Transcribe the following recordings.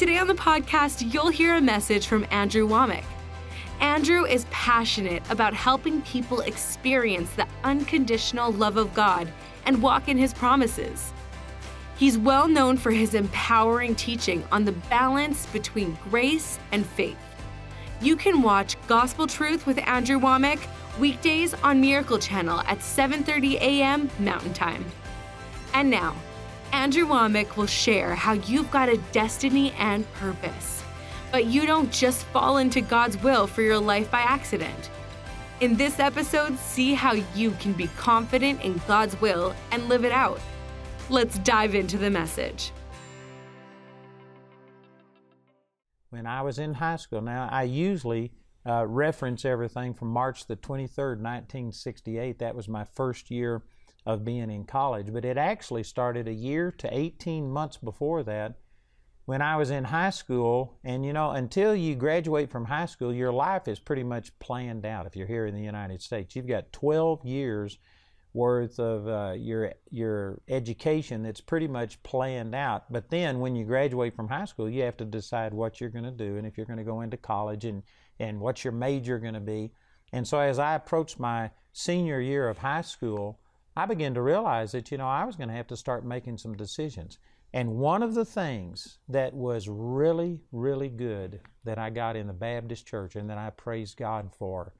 Today on the podcast, you'll hear a message from Andrew Wommack. Andrew is passionate about helping people experience the unconditional love of God and walk in his promises. He's well known for his empowering teaching on the balance between grace and faith. You can watch Gospel Truth with Andrew Wommack weekdays on Miracle Channel at 7:30 a.m. Mountain Time. And now, Andrew Wommack will share how you've got a destiny and purpose, but you don't just fall into God's will for your life by accident. In this episode, see how you can be confident in God's will and live it out. Let's dive into the message. When I was in high school, now I usually uh, reference everything from March the 23rd, 1968. That was my first year of being in college, but it actually started a year to 18 months before that when I was in high school. And you know, until you graduate from high school, your life is pretty much planned out if you're here in the United States. You've got 12 years worth of uh, your your education that's pretty much planned out. But then when you graduate from high school, you have to decide what you're going to do and if you're going to go into college and and what's your major going to be. And so as I approached my senior year of high school, I began to realize that, you know, I was going to have to start making some decisions. And one of the things that was really, really good that I got in the Baptist church and that I praise God for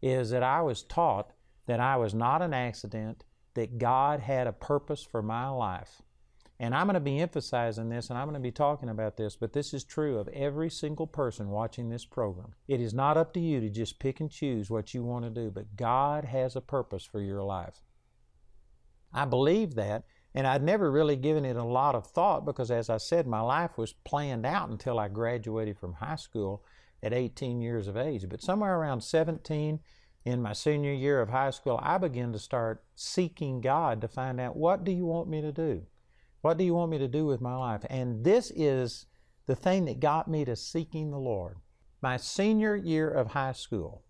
is that I was taught that I was not an accident, that God had a purpose for my life. And I'm going to be emphasizing this and I'm going to be talking about this, but this is true of every single person watching this program. It is not up to you to just pick and choose what you want to do, but God has a purpose for your life. I believed that, and I'd never really given it a lot of thought because, as I said, my life was planned out until I graduated from high school at 18 years of age. But somewhere around 17, in my senior year of high school, I began to start seeking God to find out what do you want me to do? What do you want me to do with my life? And this is the thing that got me to seeking the Lord. My senior year of high school,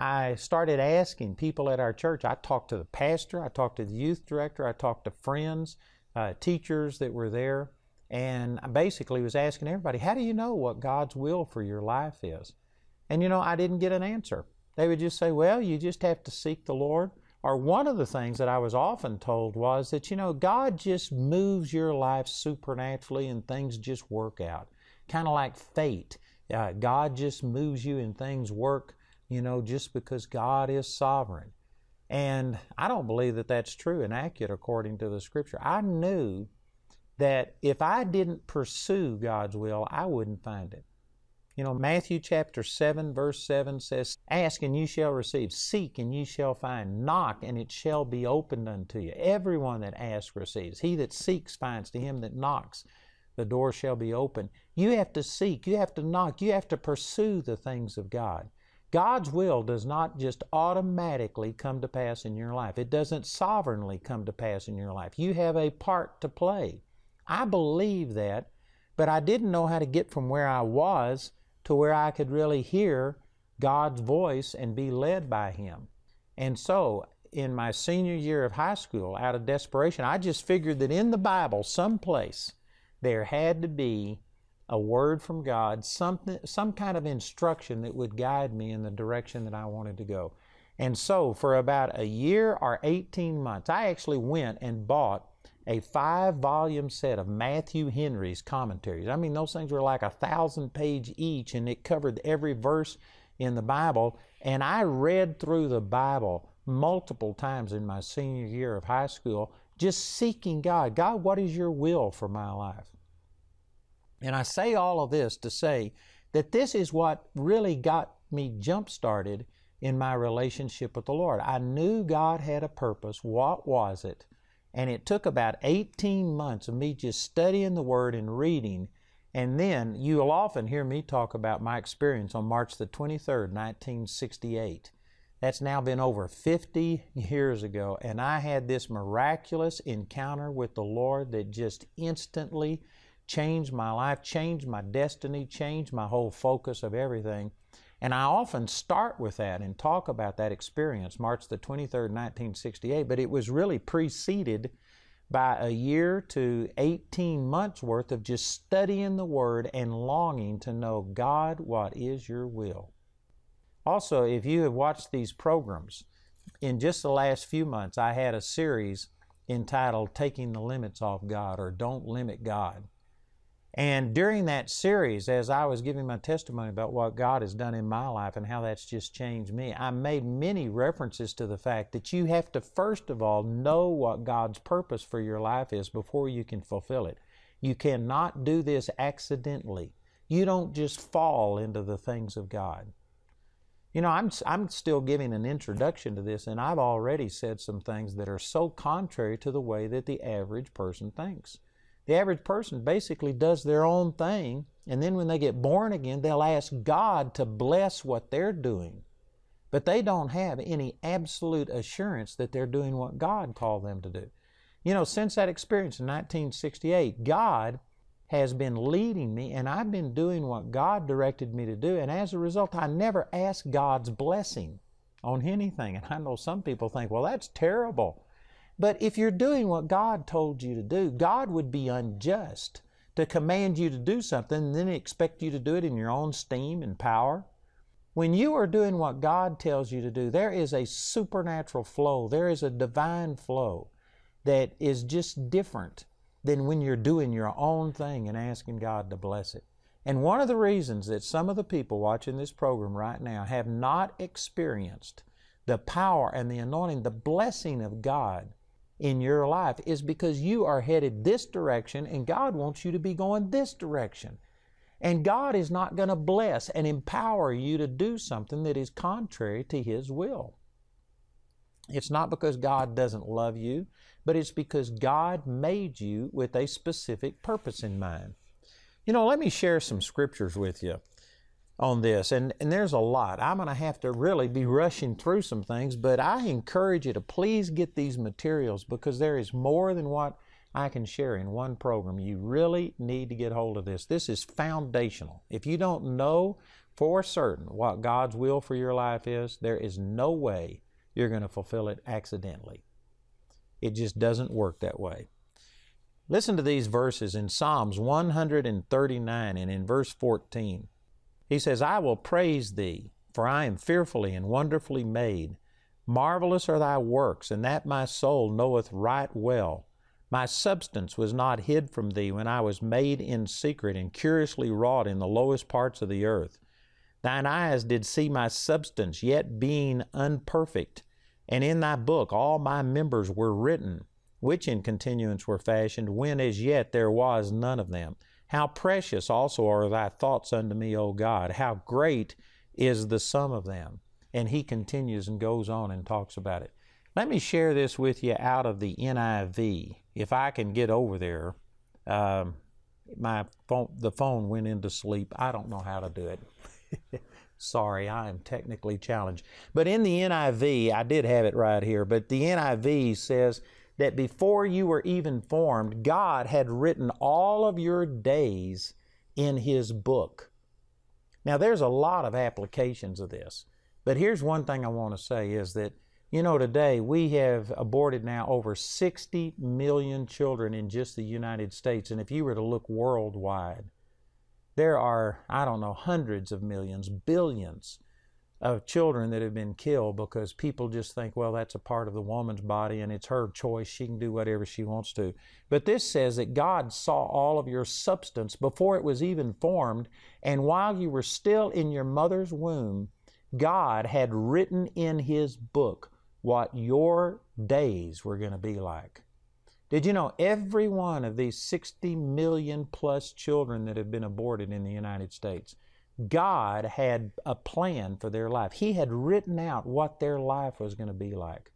I started asking people at our church. I talked to the pastor, I talked to the youth director, I talked to friends, uh, teachers that were there, and I basically was asking everybody, How do you know what God's will for your life is? And you know, I didn't get an answer. They would just say, Well, you just have to seek the Lord. Or one of the things that I was often told was that, you know, God just moves your life supernaturally and things just work out. Kind of like fate. Uh, God just moves you and things work you know, just because God is sovereign. And I don't believe that that's true and accurate according to the scripture. I knew that if I didn't pursue God's will, I wouldn't find it. You know, Matthew chapter 7, verse 7 says, Ask and you shall receive, seek and you shall find, knock and it shall be opened unto you. Everyone that asks receives. He that seeks finds, to him that knocks the door shall be open. You have to seek, you have to knock, you have to pursue the things of God. God's will does not just automatically come to pass in your life. It doesn't sovereignly come to pass in your life. You have a part to play. I believe that, but I didn't know how to get from where I was to where I could really hear God's voice and be led by Him. And so, in my senior year of high school, out of desperation, I just figured that in the Bible, someplace, there had to be a word from God, something, some kind of instruction that would guide me in the direction that I wanted to go. And so, for about a year or 18 months, I actually went and bought a five volume set of Matthew Henry's commentaries. I mean, those things were like a thousand page each, and it covered every verse in the Bible. And I read through the Bible multiple times in my senior year of high school, just seeking God. God, what is your will for my life? And I say all of this to say that this is what really got me jump started in my relationship with the Lord. I knew God had a purpose. What was it? And it took about 18 months of me just studying the Word and reading. And then you'll often hear me talk about my experience on March the 23rd, 1968. That's now been over 50 years ago, and I had this miraculous encounter with the Lord that just instantly changed my life, changed my destiny, changed my whole focus of everything. And I often start with that and talk about that experience, March the 23rd, 1968, but it was really preceded by a year to 18 months worth of just studying the Word and longing to know, God, what is your will? Also, if you have watched these programs, in just the last few months, I had a series entitled Taking the Limits Off God or Don't Limit God. And during that series, as I was giving my testimony about what God has done in my life and how that's just changed me, I made many references to the fact that you have to, first of all, know what God's purpose for your life is before you can fulfill it. You cannot do this accidentally. You don't just fall into the things of God. You know, I'm, I'm still giving an introduction to this, and I've already said some things that are so contrary to the way that the average person thinks. The average person basically does their own thing, and then when they get born again, they'll ask God to bless what they're doing. But they don't have any absolute assurance that they're doing what God called them to do. You know, since that experience in 1968, God has been leading me, and I've been doing what God directed me to do, and as a result, I never ask God's blessing on anything. And I know some people think, well, that's terrible. But if you're doing what God told you to do, God would be unjust to command you to do something and then expect you to do it in your own steam and power. When you are doing what God tells you to do, there is a supernatural flow, there is a divine flow that is just different than when you're doing your own thing and asking God to bless it. And one of the reasons that some of the people watching this program right now have not experienced the power and the anointing, the blessing of God in your life is because you are headed this direction and God wants you to be going this direction. And God is not going to bless and empower you to do something that is contrary to His will. It's not because God doesn't love you, but it's because God made you with a specific purpose in mind. You know, let me share some scriptures with you on this. And, and there's a lot. I'm going to have to really be rushing through some things, but I encourage you to please get these materials because there is more than what I can share in one program. You really need to get hold of this. This is foundational. If you don't know for certain what God's will for your life is, there is no way you're going to fulfill it accidentally. It just doesn't work that way. Listen to these verses in Psalms 139 and in verse 14. He says, I will praise thee, for I am fearfully and wonderfully made. Marvelous are thy works, and that my soul knoweth right well. My substance was not hid from thee when I was made in secret and curiously wrought in the lowest parts of the earth. Thine eyes did see my substance, yet being unperfect. And in thy book all my members were written, which in continuance were fashioned, when as yet there was none of them. How precious also are thy thoughts unto me, O God. How great is the sum of them. And he continues and goes on and talks about it. Let me share this with you out of the NIV. If I can get over there, um, my phone, the phone went into sleep. I don't know how to do it. Sorry, I am technically challenged. But in the NIV, I did have it right here, but the NIV says, that before you were even formed, God had written all of your days in His book. Now, there's a lot of applications of this, but here's one thing I want to say is that, you know, today we have aborted now over 60 million children in just the United States, and if you were to look worldwide, there are, I don't know, hundreds of millions, billions of children that have been killed because people just think, well, that's a part of the woman's body and it's her choice. She can do whatever she wants to. But this says that God saw all of your substance before it was even formed, and while you were still in your mother's womb, God had written in His book what your days were going to be like. Did you know every one of these 60 million plus children that have been aborted in the United States? God had a plan for their life. He had written out what their life was going to be like.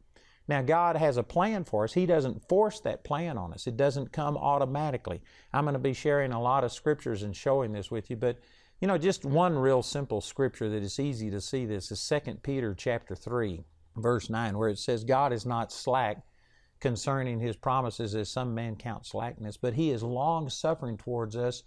Now, God has a plan for us. He doesn't force that plan on us, it doesn't come automatically. I'm going to be sharing a lot of scriptures and showing this with you, but you know, just one real simple scripture that is easy to see this is 2 Peter chapter 3, verse 9, where it says, God is not slack concerning his promises as some men count slackness, but he is long suffering towards us,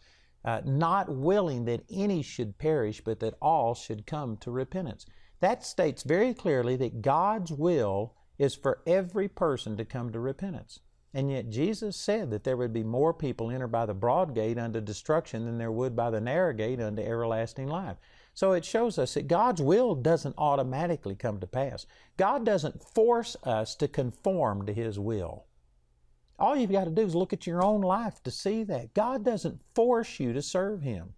uh, not willing that any should perish, but that all should come to repentance. That states very clearly that God's will is for every person to come to repentance. And yet Jesus said that there would be more people enter by the broad gate unto destruction than there would by the narrow gate unto everlasting life. So it shows us that God's will doesn't automatically come to pass. God doesn't force us to conform to His will. All you've got to do is look at your own life to see that. God doesn't force you to serve Him.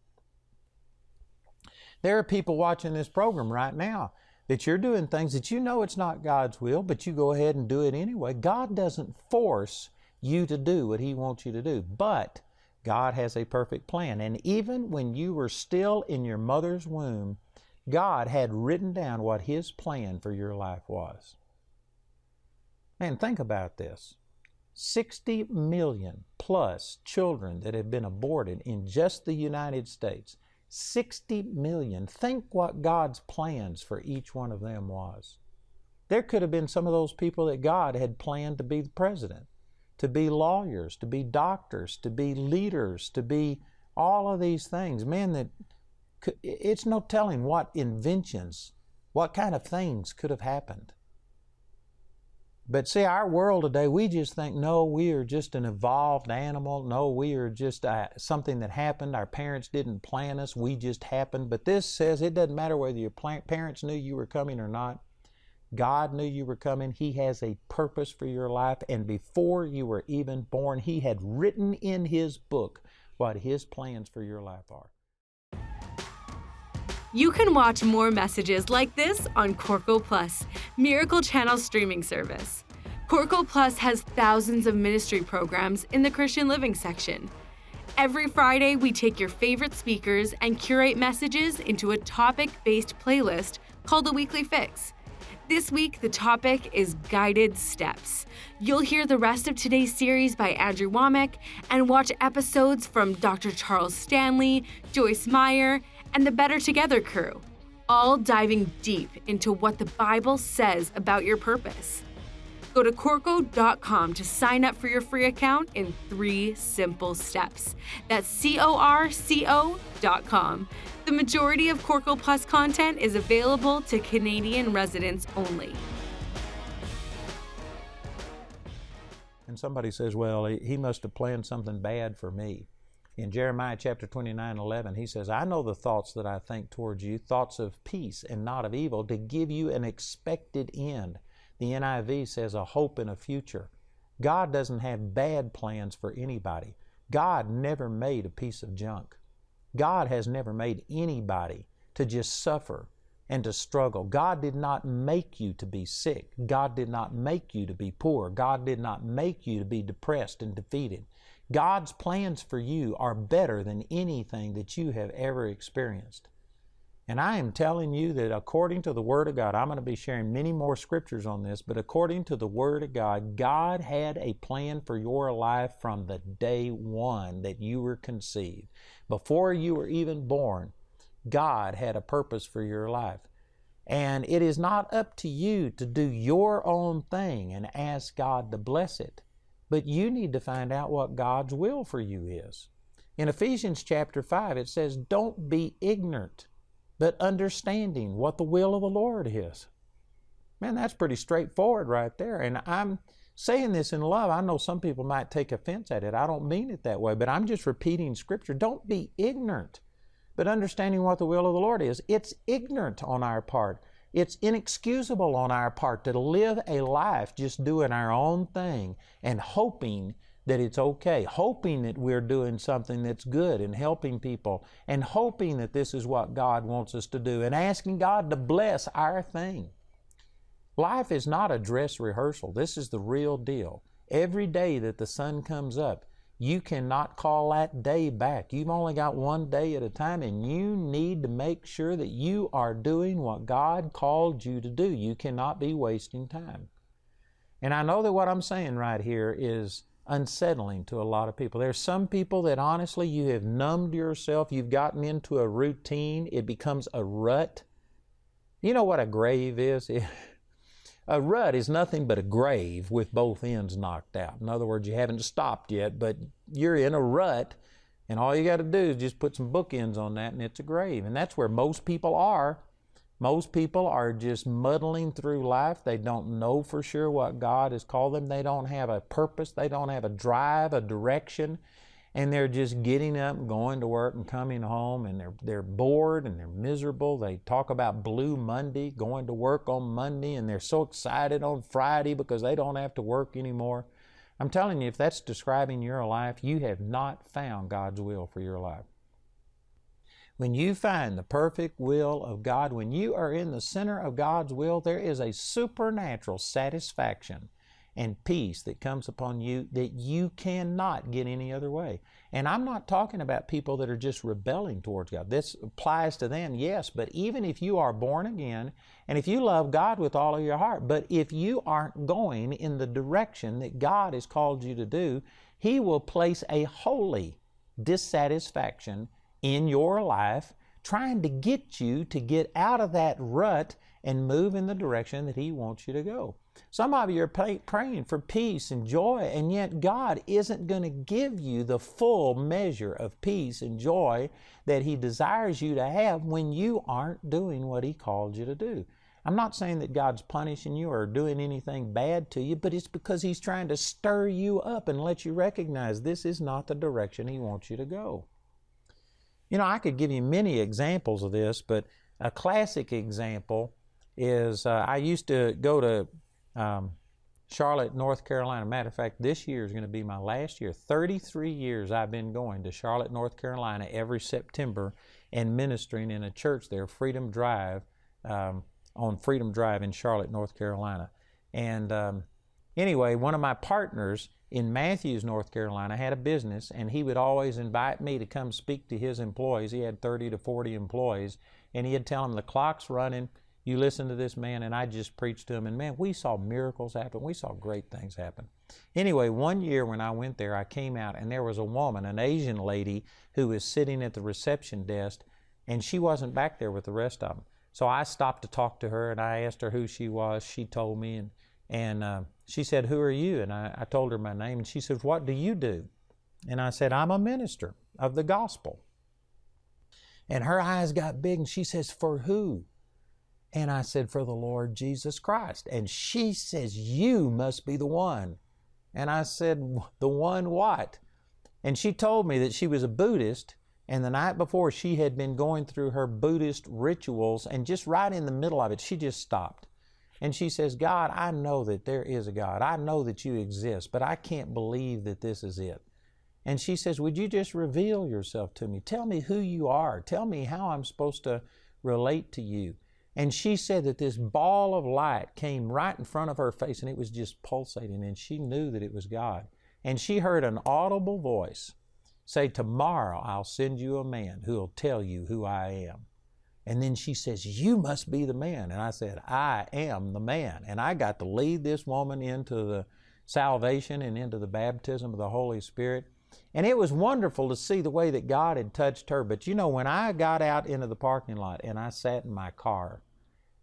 There are people watching this program right now that you're doing things that you know it's not God's will, but you go ahead and do it anyway. God doesn't force you to do what He wants you to do, but God has a perfect plan. And even when you were still in your mother's womb, God had written down what His plan for your life was. Man, think about this 60 million plus children that have been aborted in just the United States. 60 million. Think what God's plans for each one of them was. There could have been some of those people that God had planned to be the president, to be lawyers, to be doctors, to be leaders, to be all of these things. Men that could, it's no telling what inventions, what kind of things could have happened. But see, our world today, we just think, no, we are just an evolved animal. No, we are just uh, something that happened. Our parents didn't plan us. We just happened. But this says it doesn't matter whether your parents knew you were coming or not. God knew you were coming. He has a purpose for your life. And before you were even born, He had written in His book what His plans for your life are. You can watch more messages like this on Corco Plus, Miracle Channel streaming service. Corco Plus has thousands of ministry programs in the Christian Living section. Every Friday, we take your favorite speakers and curate messages into a topic based playlist called the Weekly Fix. This week, the topic is guided steps. You'll hear the rest of today's series by Andrew Wommack and watch episodes from Dr. Charles Stanley, Joyce Meyer, and the Better Together crew, all diving deep into what the Bible says about your purpose. Go to Corco.com to sign up for your free account in three simple steps. That's C O R C O.com. The majority of Corco Plus content is available to Canadian residents only. And somebody says, well, he must have planned something bad for me in Jeremiah chapter 29 11, he says, I know the thoughts that I think towards you, thoughts of peace and not of evil, to give you an expected end. The NIV says a hope and a future. God doesn't have bad plans for anybody. God never made a piece of junk. God has never made anybody to just suffer and to struggle. God did not make you to be sick. God did not make you to be poor. God did not make you to be depressed and defeated. God's plans for you are better than anything that you have ever experienced. And I am telling you that according to the Word of God, I'm going to be sharing many more scriptures on this, but according to the Word of God, God had a plan for your life from the day one that you were conceived. Before you were even born, God had a purpose for your life. And it is not up to you to do your own thing and ask God to bless it. But you need to find out what God's will for you is. In Ephesians chapter 5, it says, Don't be ignorant, but understanding what the will of the Lord is. Man, that's pretty straightforward right there. And I'm saying this in love. I know some people might take offense at it. I don't mean it that way, but I'm just repeating Scripture. Don't be ignorant, but understanding what the will of the Lord is. It's ignorant on our part it's inexcusable on our part to live a life just doing our own thing and hoping that it's okay, hoping that we're doing something that's good and helping people, and hoping that this is what God wants us to do, and asking God to bless our thing. Life is not a dress rehearsal. This is the real deal. Every day that the sun comes up, you cannot call that day back. You've only got one day at a time, and you need to make sure that you are doing what God called you to do. You cannot be wasting time. And I know that what I'm saying right here is unsettling to a lot of people. There's some people that honestly you have numbed yourself, you've gotten into a routine, it becomes a rut. You know what a grave is? a rut is nothing but a grave with both ends knocked out. In other words, you haven't stopped yet, but you're in a rut, and all you got to do is just put some bookends on that, and it's a grave. And that's where most people are most people are just muddling through life. They don't know for sure what God has called them. They don't have a purpose. They don't have a drive, a direction. And they're just getting up, going to work, and coming home, and they're, they're bored and they're miserable. They talk about Blue Monday, going to work on Monday, and they're so excited on Friday because they don't have to work anymore. I'm telling you, if that's describing your life, you have not found God's will for your life. When you find the perfect will of God, when you are in the center of God's will, there is a supernatural satisfaction and peace that comes upon you that you cannot get any other way. And I'm not talking about people that are just rebelling towards God. This applies to them, yes, but even if you are born again and if you love God with all of your heart, but if you aren't going in the direction that God has called you to do, He will place a holy dissatisfaction in your life trying to get you to get out of that rut and move in the direction that He wants you to go. Some of you are pray, praying for peace and joy, and yet God isn't going to give you the full measure of peace and joy that He desires you to have when you aren't doing what He called you to do. I'm not saying that God's punishing you or doing anything bad to you, but it's because He's trying to stir you up and let you recognize this is not the direction He wants you to go. You know, I could give you many examples of this, but a classic example is uh, I used to go to um, Charlotte, North Carolina. Matter of fact, this year is going to be my last year. 33 years I've been going to Charlotte, North Carolina every September and ministering in a church there, Freedom Drive, um, on Freedom Drive in Charlotte, North Carolina. And um, anyway, one of my partners, in Matthews, North Carolina, had a business, and he would always invite me to come speak to his employees. He had 30 to 40 employees, and he'd tell them the clock's running. You listen to this man, and I just preached to him, and man, we saw miracles happen. We saw great things happen. Anyway, one year when I went there, I came out, and there was a woman, an Asian lady, who was sitting at the reception desk, and she wasn't back there with the rest of them. So I stopped to talk to her, and I asked her who she was. She told me, and and uh, she said, Who are you? And I, I told her my name. And she said, What do you do? And I said, I'm a minister of the gospel. And her eyes got big and she says, For who? And I said, For the Lord Jesus Christ. And she says, You must be the one. And I said, The one what? And she told me that she was a Buddhist. And the night before, she had been going through her Buddhist rituals. And just right in the middle of it, she just stopped. And she says, God, I know that there is a God. I know that you exist, but I can't believe that this is it. And she says, Would you just reveal yourself to me? Tell me who you are. Tell me how I'm supposed to relate to you. And she said that this ball of light came right in front of her face and it was just pulsating, and she knew that it was God. And she heard an audible voice say, Tomorrow I'll send you a man who'll tell you who I am. And then she says, You must be the man. And I said, I am the man. And I got to lead this woman into the salvation and into the baptism of the Holy Spirit. And it was wonderful to see the way that God had touched her. But you know, when I got out into the parking lot and I sat in my car,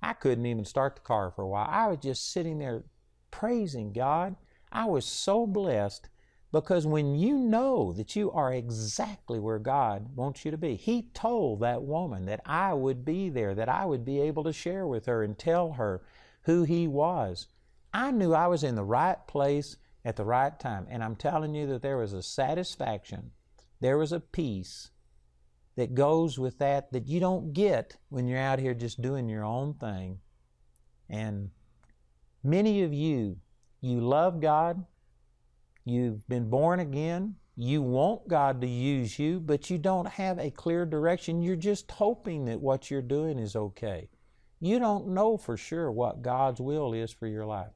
I couldn't even start the car for a while. I was just sitting there praising God. I was so blessed because when you know that you are exactly where God wants you to be, He told that woman that I would be there, that I would be able to share with her and tell her who He was. I knew I was in the right place at the right time. And I'm telling you that there was a satisfaction, there was a peace that goes with that that you don't get when you're out here just doing your own thing. And many of you, you love God, You've been born again. You want God to use you, but you don't have a clear direction. You're just hoping that what you're doing is okay. You don't know for sure what God's will is for your life.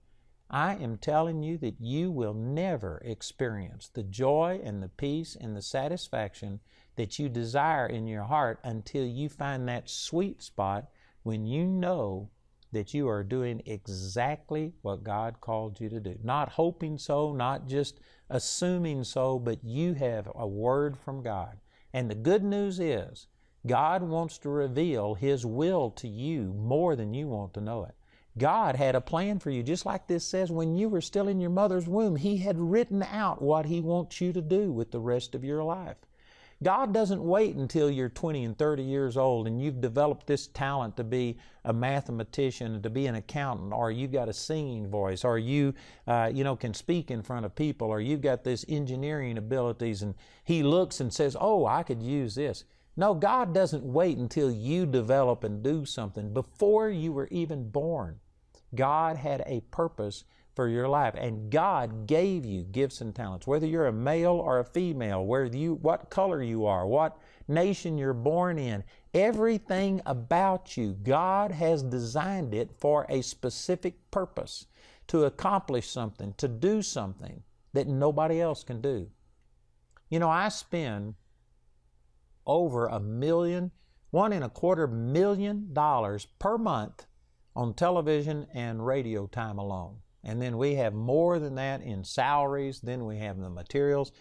I am telling you that you will never experience the joy and the peace and the satisfaction that you desire in your heart until you find that sweet spot when you know that you are doing exactly what God called you to do. Not hoping so, not just assuming so, but you have a word from God. And the good news is, God wants to reveal His will to you more than you want to know it. God had a plan for you, just like this says, when you were still in your mother's womb, He had written out what He wants you to do with the rest of your life. God doesn't wait until you're 20 and 30 years old and you've developed this talent to be a mathematician, to be an accountant, or you've got a singing voice, or you, uh, you know, can speak in front of people, or you've got this engineering abilities, and He looks and says, "Oh, I could use this." No, God doesn't wait until you develop and do something. Before you were even born, God had a purpose for your life. And God gave you gifts and talents, whether you're a male or a female, whether you, what color you are, what nation you're born in, everything about you, God has designed it for a specific purpose to accomplish something, to do something that nobody else can do. You know, I spend over a million, one and a quarter million dollars per month on television and radio time alone. And then we have more than that in salaries, then we have the materials.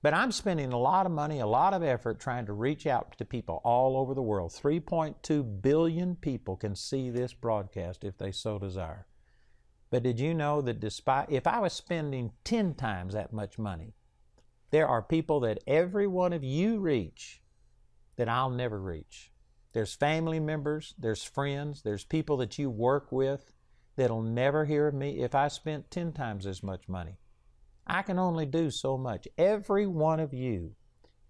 But I'm spending a lot of money, a lot of effort trying to reach out to people all over the world. 3.2 billion people can see this broadcast if they so desire. But did you know that despite, if I was spending 10 times that much money, there are people that every one of you reach that I'll never reach. There's family members, there's friends, there's people that you work with that'll never hear of me if I spent 10 times as much money. I can only do so much. Every one of you,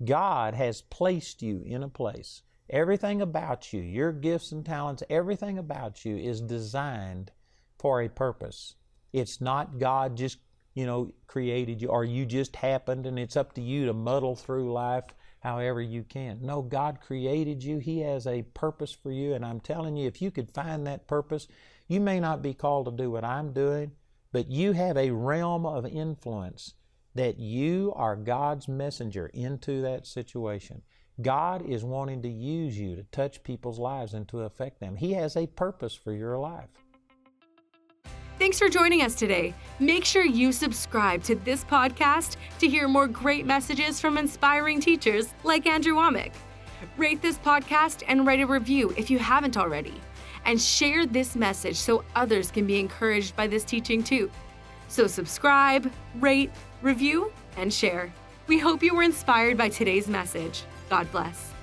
God has placed you in a place. Everything about you, your gifts and talents, everything about you is designed for a purpose. It's not God just, you know, created you or you just happened and it's up to you to muddle through life however you can. No, God created you. He has a purpose for you. And I'm telling you, if you could find that purpose, you may not be called to do what I'm doing, but you have a realm of influence that you are God's messenger into that situation. God is wanting to use you to touch people's lives and to affect them. He has a purpose for your life. Thanks for joining us today. Make sure you subscribe to this podcast to hear more great messages from inspiring teachers like Andrew Wommack. Rate this podcast and write a review if you haven't already. And share this message so others can be encouraged by this teaching too. So subscribe, rate, review, and share. We hope you were inspired by today's message. God bless.